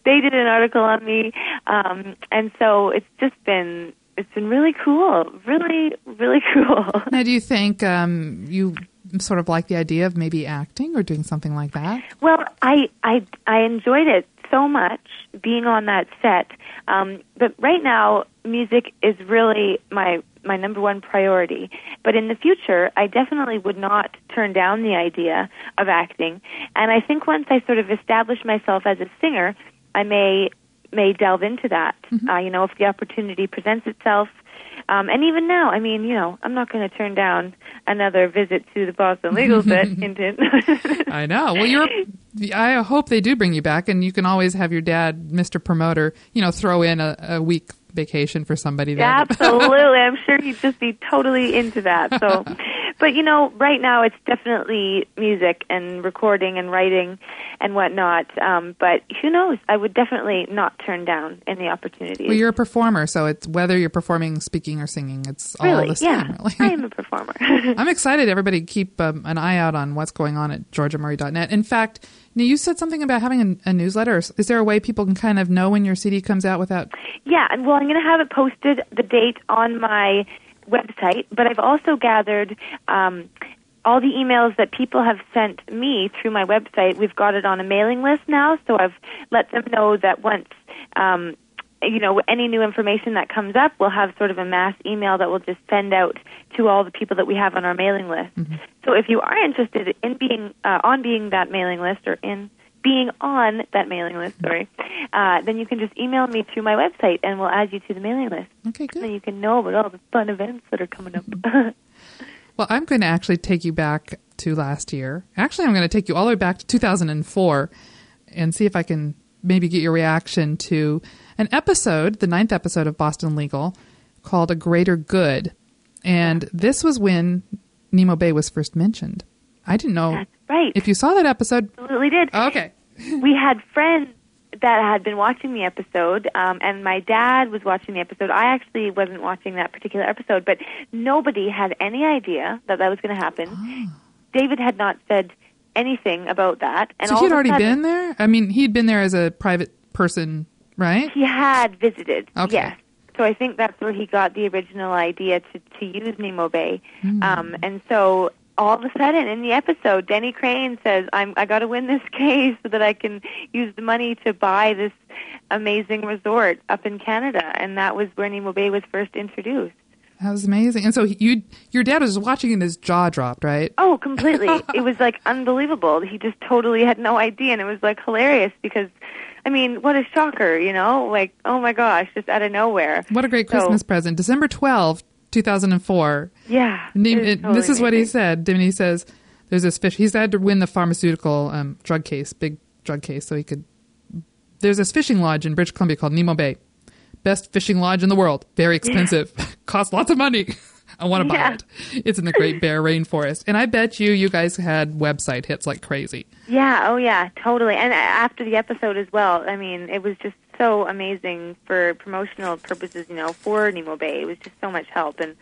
they did an article on me, um, and so it's just been it's been really cool, really really cool. Now, do you think um, you sort of like the idea of maybe acting or doing something like that? Well, I I I enjoyed it so much being on that set. Um, but right now, music is really my my number one priority. But in the future, I definitely would not turn down the idea of acting. And I think once I sort of establish myself as a singer, I may may delve into that. Uh, you know, if the opportunity presents itself, Um, and even now, I mean, you know, I'm not going to turn down another visit to the Boston Legal Set. I know. Well, you're. I hope they do bring you back, and you can always have your dad, Mr. Promoter, you know, throw in a, a week vacation for somebody there. Absolutely. I'm sure he'd just be totally into that. So, but you know, right now it's definitely music and recording and writing and whatnot. Um, but who knows? I would definitely not turn down any opportunity. Well, you're a performer, so it's whether you're performing, speaking, or singing, it's all really, the same. yeah, Really. I am a performer. I'm excited. Everybody keep um, an eye out on what's going on at georgiamurray.net. In fact, now you said something about having a, a newsletter. Is there a way people can kind of know when your CD comes out without? Yeah, and well, I'm going to have it posted the date on my website, but I've also gathered um, all the emails that people have sent me through my website. We've got it on a mailing list now, so I've let them know that once. Um, you know, any new information that comes up, we'll have sort of a mass email that we'll just send out to all the people that we have on our mailing list. So if you are interested in being uh, on being that mailing list or in being on that mailing list, sorry, uh, then you can just email me through my website and we'll add you to the mailing list. Okay, good. And you can know about all the fun events that are coming up. Well, I'm going to actually take you back to last year. Actually, I'm going to take you all the way back to 2004 and see if I can maybe get your reaction to an episode, the ninth episode of Boston Legal, called A Greater Good. And this was when Nimmo Bay was first mentioned. I didn't know right. if you saw that episode. Absolutely did. Okay. We had friends that had been watching the episode, um, and my dad was watching the episode. I actually wasn't watching that particular episode, but nobody had any idea that that was going to happen. David had not said anything about that, and so of a already sudden- been there? I mean, he'd been there as a private person, right? He had visited. Okay. Yes. So I think that's where he got the original idea to, to use Nimmo Bay. Hmm. Um, and so all of a sudden in the episode, Denny Crane says, "I'm I got to win this case so that I can use the money to buy this amazing resort up in Canada." And that was where Nimmo Bay was first introduced. That was amazing. And so you, your dad was watching and his jaw dropped, right? Oh, completely. it was like unbelievable. He just totally had no idea, and it was like hilarious because, I mean, what a shocker, you know? Like, oh my gosh, just out of nowhere. What a great So- Christmas present. December twelfth, 2004. Yeah. Ne- it totally this is what he amazing. said. Dimity says there's this fish. He's had to win the pharmaceutical um, drug case, big drug case, so he could. There's this fishing lodge in British Columbia called Nimmo Bay. Best fishing lodge in the world. Very expensive. Costs lots of money. I want to buy Yeah. it. It's in the Great Bear Rainforest. And I bet you, you guys had website hits like crazy. Yeah, oh yeah, totally. And after the episode as well, I mean, it was just so amazing for promotional purposes, you know, for Nimmo Bay. It was just so much help. And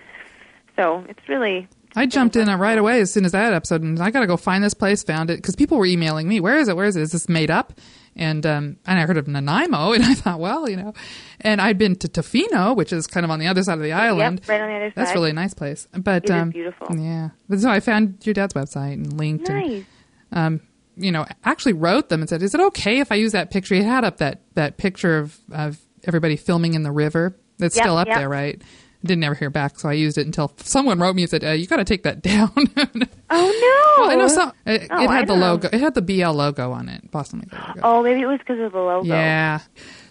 so it's really, I jumped in right away as soon as that episode, and I got to go find this place. Found it because people were emailing me. Where is it? Where is it? Is this made up? And um, and I heard of Nanaimo, and I thought, well, you know, and I'd been to Tofino, which is kind of on the other side of the island. yep, right on the other side. That's really a nice place. But um, beautiful. Yeah. But so I found your dad's website and linked. Nice. And, um, you know, actually wrote them and said, "Is it okay if I use that picture?" He had up that that picture of of everybody filming in the river. That's Yep, still up yep. there, right? Didn't ever hear back, so I used it until someone wrote me and said, uh, "You got to take that down." Oh no! well, I know some. It, Oh, it had the logo. It had the BL logo on it, Boston Legal logo. Oh, maybe it was because of the logo. Yeah.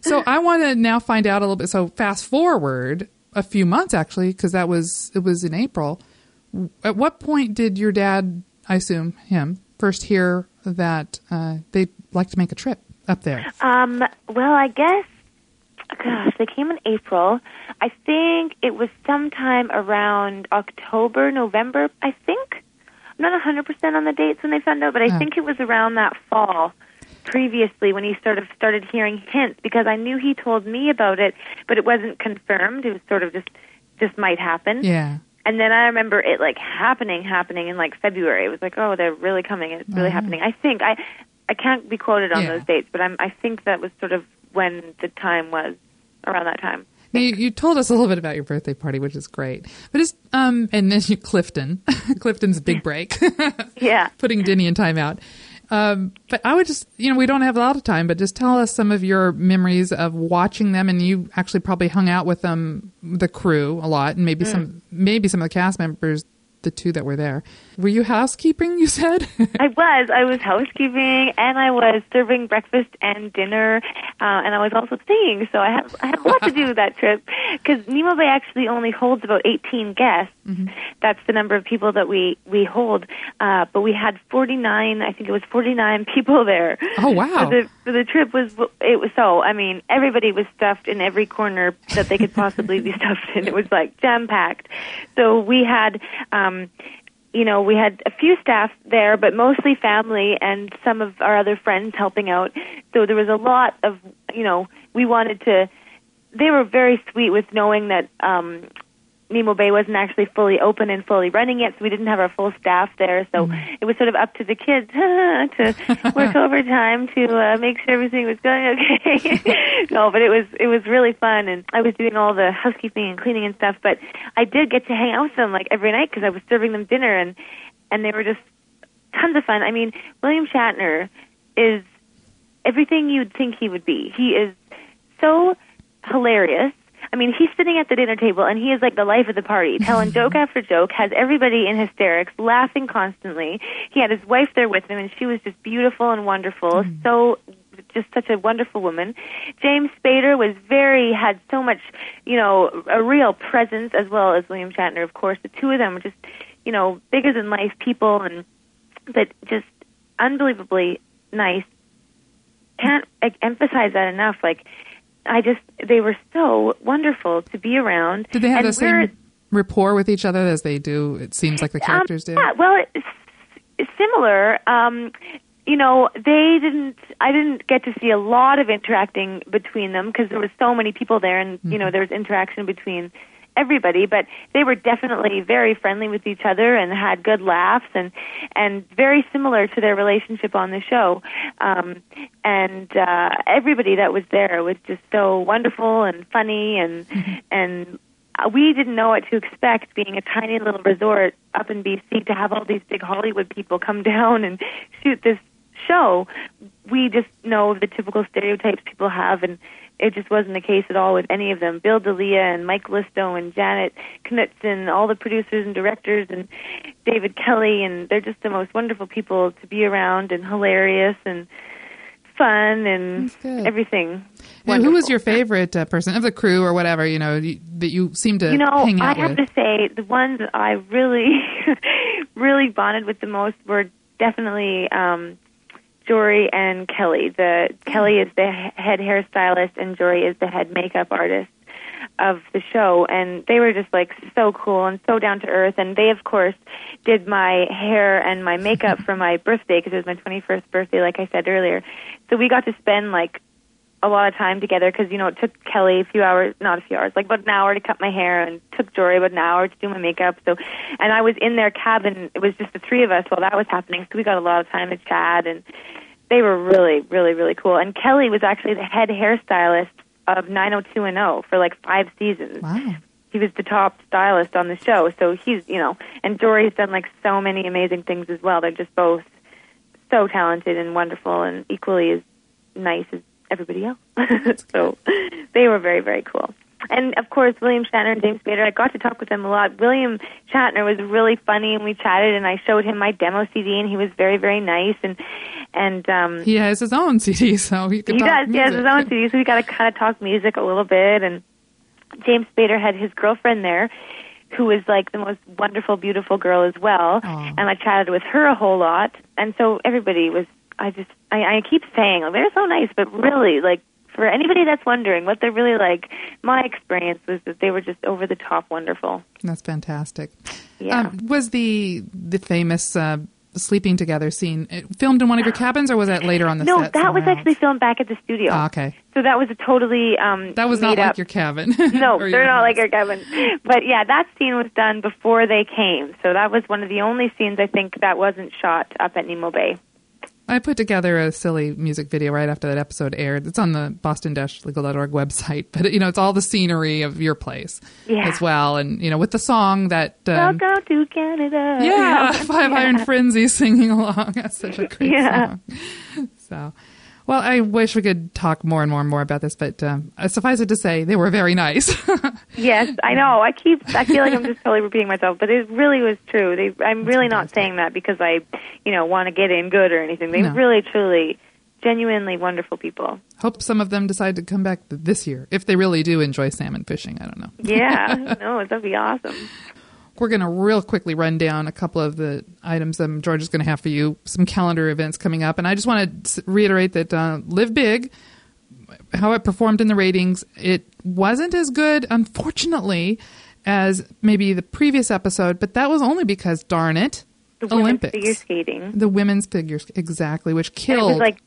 So I want to now find out a little bit. So fast forward a few months, actually, because that was it was in April. At what point did your dad, I assume him, first hear that uh, they'd like to make a trip up there? Um, well, I guess, gosh, they came in April. I think it was sometime around October, November, I think. I'm not 100% on the dates when they found out, but I Oh. think it was around that fall previously when he sort of started hearing hints because I knew he told me about it, but it wasn't confirmed. It was sort of just, this might happen. Yeah. And then I remember it like happening, happening in like February. It was like, oh, they're really coming. It's really happening. I think I, I can't be quoted on Yeah. those dates, but I'm, I think that was sort of when the time was around that time. Now, you, you told us a little bit about your birthday party, which is great. But it's um, and then you Clifton, Clifton's big break. Yeah. putting Denny in timeout. Um, but I would just, you know, we don't have a lot of time, but just tell us some of your memories of watching them, and you actually probably hung out with them, the crew, a lot, and maybe Mm. some, maybe some of the cast members, the two that were there. Were you housekeeping? You said. I was. I was housekeeping, and I was serving breakfast and dinner, uh, and I was also singing. So I had I had a lot to do with that trip. because Nimmo Bay actually only holds about 18 guests. Mm-hmm. That's the number of people that we we hold. Uh, but we had 49. I think it was 49 people there. Oh, wow. For the the trip was it was so. I mean, everybody was stuffed in every corner that they could possibly be stuffed in. It was like jam packed. So we had. um you know, we had a few staff there, but mostly family and some of our other friends helping out. So there was a lot of, you know, we wanted to. They were very sweet with knowing that um, Nimmo Bay wasn't actually fully open and fully running yet, so we didn't have our full staff there. So it was sort of up to the kids to work overtime to uh, make sure everything was going okay. no, but it was it was really fun, and I was doing all the housekeeping and cleaning and stuff. But I did get to hang out with them like every night because I was serving them dinner, and and they were just tons of fun. I mean, William Shatner is everything you'd think he would be. He is so hilarious. I mean, he's sitting at the dinner table and he is like the life of the party, telling joke after joke, has everybody in hysterics, laughing constantly. He had his wife there with him and she was just beautiful and wonderful. Mm. So just such a wonderful woman. James Spader was very had so much, you know, a real presence as well as William Shatner, of course. The two of them were just, you know, bigger than life people and but just unbelievably nice. Can't like, emphasize that enough. Like I just they were so wonderful to be around. Did they have and the same rapport with each other as they do? It seems like the characters um, do. Yeah, well, it's, similar. Um, you know, they didn't. I didn't get to see a lot of interacting between them because there was so many people there, and you know, there was interaction between everybody. But they were definitely very friendly with each other and had good laughs, and and very similar to their relationship on the show. Um, and uh, everybody that was there was just so wonderful and funny, and and uh, we didn't know what to expect being a tiny little resort up in BC to have all these big Hollywood people come down and shoot this show. We just know the typical stereotypes people have and it just wasn't the case at all with any of them. Bill D'Elia and Mike Listo and Janet Knutson, all the producers and directors and David Kelley and they're just the most wonderful people to be around and hilarious and fun and everything. Now, who was your favorite uh, person of the crew or whatever? You know you, that you seem to you know, hang out I have with. to say the ones that I really, really bonded with the most were definitely um, Jory and Kelly. The Kelly is the he- head hairstylist and Jory is the head makeup artist of the show. And they were just like so cool and so down to earth. And they of course did my hair and my makeup for my birthday because it was my 21st birthday like I said earlier. So we got to spend like a lot of time together because you know it took Kelly a few hours, not a few hours, like about an hour to cut my hair, and took Jory about an hour to do my makeup. So, and I was in their cabin. It was just the three of us while that was happening. So we got a lot of time to chat, and they were really, really, really cool. And Kelly was actually the head hairstylist of Nine Hundred Two and 90210 for like five seasons. Wow. He was the top stylist on the show. So he's, you know, and Jory's done like so many amazing things as well. They're just both so talented and wonderful and equally as nice as everybody else. so they were very, very cool. And of course, William Shatner and James Spader, I got to talk with them a lot. William Shatner was really funny, and we chatted, and I showed him my demo CD, and he was very, very nice. And and um, He has his own CD, so he can he does. He has his own CD, so we got to kind of talk music a little bit. And James Spader had his girlfriend there, who was like the most wonderful, beautiful girl as well. And I chatted with her a whole lot. And so everybody was. I just. I, I keep saying oh, they're so nice, but really, like for anybody that's wondering what they're really like, my experience was that they were just over the top wonderful. That's fantastic. Yeah. Um, was the the famous uh, sleeping together scene uh, filmed in one of your cabins, or was that later on the no, set? No, that was else? actually filmed back at the studio. Ah, okay. So that was a totally um That was not up. like your cabin. no, they're your not house. like your cabin. But yeah, that scene was done before they came. So that was one of the only scenes I think that wasn't shot up at Nimmo Bay. I put together a silly music video right after that episode aired. It's on the boston-legal.org website, but you know, it's all the scenery of your place Yeah. as well, and you know, with the song that um, Welcome to Canada. yeah, Five Yeah. Iron Frenzy singing along. That's such a great Yeah. song. So, well, I wish we could talk more and more and more about this, but um, suffice it to say, they were very nice. Yes, I know. I keep. I feel like I'm just totally repeating myself, but it really was true. They, I'm really not saying that because I, you know, want to get in good or anything. They No. really, truly, genuinely wonderful people. Hope some of them decide to come back this year if they really do enjoy salmon fishing. I don't know. Yeah, no, that'd be awesome. We're going to real quickly run down a couple of the items that George is going to have for you, some calendar events coming up. And I just want to reiterate that uh, Live Big, how it performed in the ratings, it wasn't as good, unfortunately, as maybe the previous episode, but that was only because, darn it, The women's Olympics. figure skating. The women's figures, exactly, which killed. was like,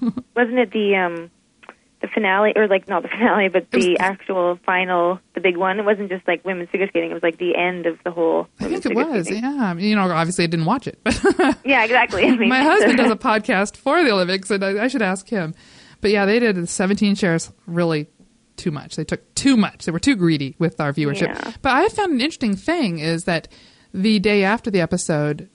wasn't it the um, the finale or like not the finale, but the actual final, the big one? It wasn't just like women's figure skating. It was like the end of the whole. I think it was, skating. yeah. I mean, You know, obviously I didn't watch it, but Yeah, exactly. I mean, my husband does a podcast for the Olympics, and I, I should ask him. But yeah, they did 17 shares really too much. They took too much. They were too greedy with our viewership. Yeah. But I found an interesting thing is that the day after the episode,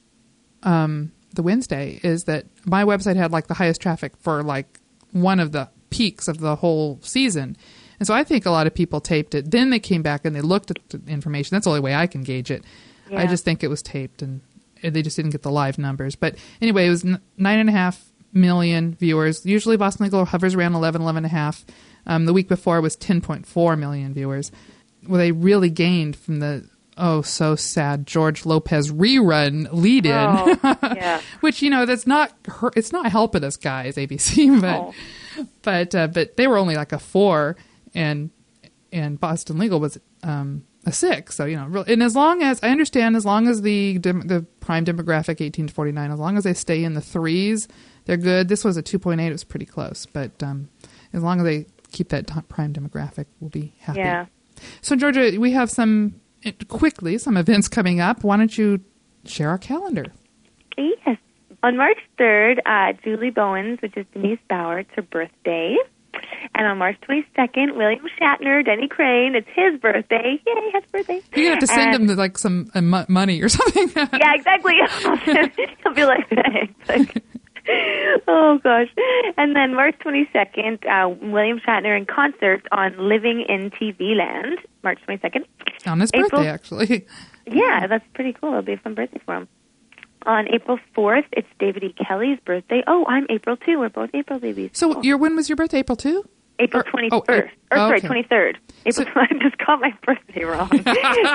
um, the Wednesday, is that my website had like the highest traffic for like one of the peaks of the whole season. And so I think a lot of people taped it. Then they came back and they looked at the information. That's the only way I can gauge it. I just think it was taped and they just didn't get the live numbers. But anyway, it was nine and a half million viewers. Usually Boston Legal hovers around 11, 11 and a half. Um, the week before it was 10.4 million viewers. Well, they really gained from the, oh, so sad George Lopez rerun lead in. Oh, yeah. Which, you know, that's not, her, it's not helping us guys, ABC, but, Oh. but, uh, but they were only like a four and, and Boston Legal was, um, a six. So, you know, real- and as long as I understand, as long as the, dem- the prime demographic 18 to 49, as long as they stay in the threes, they're good. This was a 2.8. It was pretty close, but, um, as long as they keep that prime demographic, we'll be happy. Yeah. So, Georgia, we have some quickly some events coming up. Why don't you share our calendar? Yes. On March 3rd, uh, Julie Bowens, which is Denise Bauer, it's her birthday. And on March 22nd, William Shatner, Denny Crane, it's his birthday. Yay, happy birthday. You're gonna have to send And- him like some uh, money or something. yeah, exactly. He'll be like, thanks. Like, oh gosh. And then March 22nd, uh, William Shatner in concert on Living in TV Land, March 22nd. on his April- birthday, actually. Yeah, that's pretty cool. It'll be a fun birthday for him. On April 4th, it's David E. Kelley's birthday. Oh, I'm April too. We're both April babies. So, your when was your birthday? April two? April Or- 21st. oh, or, Ap- sorry, 23rd. April, I just got my birthday wrong.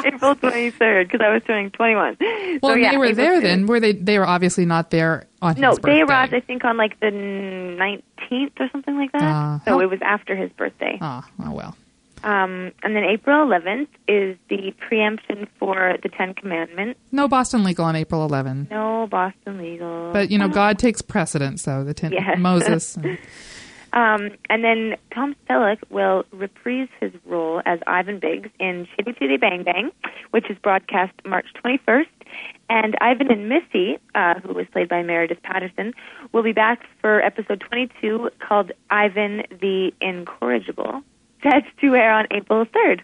April 23rd, because I was turning 21. Well, so, yeah, they were April there 2nd. then. Were they? They were obviously not there on No, his birthday. No, they arrived, I think, on like the 19th or something like that. Ah, so how- it was after his birthday. Ah, oh well. Um, and then April 11th is the preemption for the Ten Commandments. No Boston legal on April 11. No Boston legal. But you know, God takes precedence, though. The ten Yes. Moses. and- Um, and then Tom Selleck will reprise his role as Ivan Tiggs in Chitty Chitty Bang Bang, which is broadcast March 21st. And Ivan and Missy, uh, who was played by Meredith Patterson, will be back for episode 22 called Ivan the Incorrigible, set to air on April 3rd.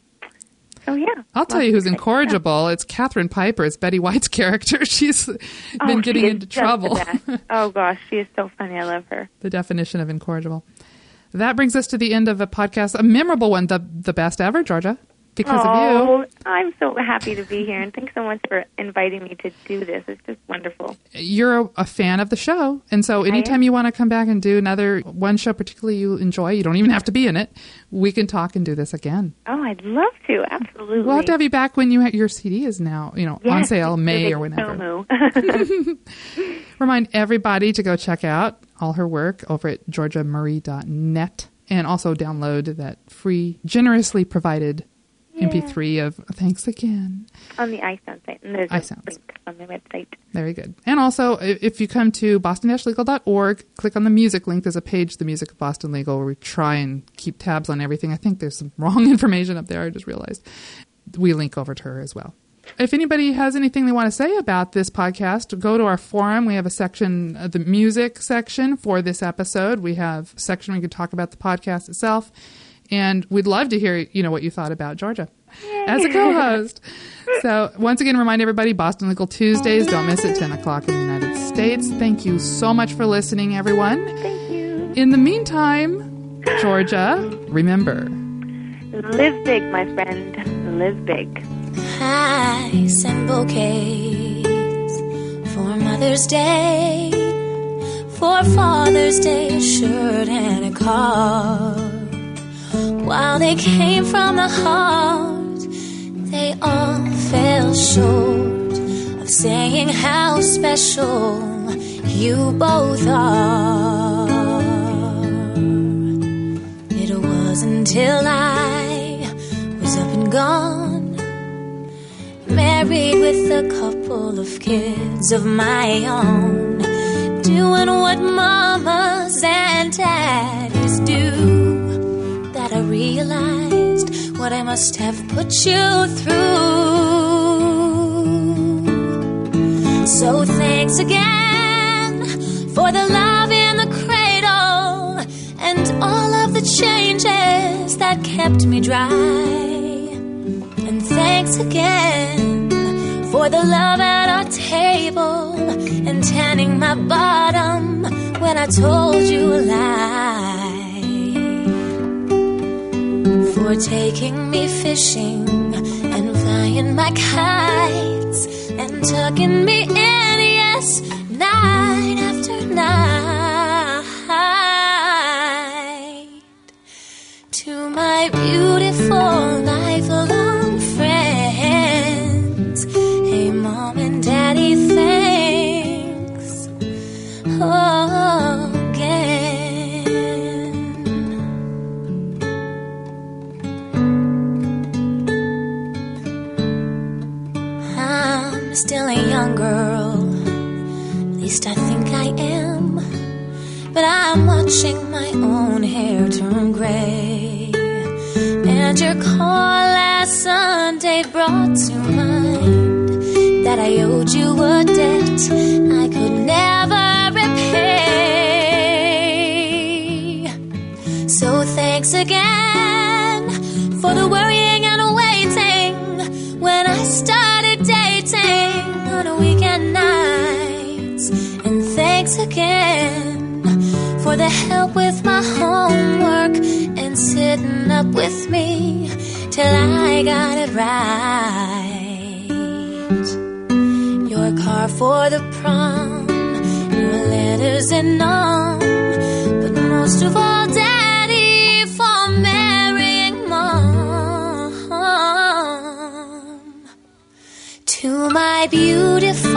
So, yeah. I'll tell you who's incorrigible. It's Catherine Piper. It's Betty White's character. She's oh, been Oh, getting she into trouble. oh, gosh, she is so funny. I love her. the definition of incorrigible. That brings us to the end of a podcast, a memorable one, the the best ever, Georgia, because of you. oh, I'm so happy to be here, and thanks so much for inviting me to do this. It's just wonderful. You're a, a fan of the show, and so anytime you want to come back and do another one show, particularly you enjoy, you don't even have to be in it. We can talk and do this again. Oh, I'd love to. Absolutely. We'll have to have you back when you ha- your CD is now, you know, on sale May or whenever. Remind everybody to go check out all her work over at georgiamurray.net and also download that free, generously provided MP3 of Thanks Again. on the iSound site, and there's a link on the website. Very good. And also, if you come to boston-legal.org, click on the music link. There's a page, The Music of Boston Legal, where we try and keep tabs on everything. I think there's some wrong information up there. I just realized. We link over to her as well. If anybody has anything they want to say about this podcast, go to our forum. We have a section, uh, the music section for this episode. We have a section where you can talk about the podcast itself. And we'd love to hear, you know, what you thought about Georgia as a co-host. so once again, remind everybody, Boston Legal Tuesdays. Don't miss it, 10 o'clock in the United States. Thank you so much for listening, everyone. Thank you. In the meantime, Georgia, remember, Live big, my friend. Live big. Hats and bouquets for Mother's Day, for Father's Day a shirt and a card. While they came from the heart, they all fell short of saying how special you both are. It was until I was up and gone, married with a couple of kids of my own, doing what mamas and daddies do, realized what I must have put you through. So thanks again for the love in the cradle and all of the changes that kept me dry. And thanks again for the love at our table and tanning my bottom when I told you a lie. For taking me fishing and flying my kites and tucking me in, yes, night after night. To my beautiful lifelong with my homework and sitting up with me till I got it right. Your car for the prom, your letters and all, but most of all, Daddy for marrying mom. To my beautiful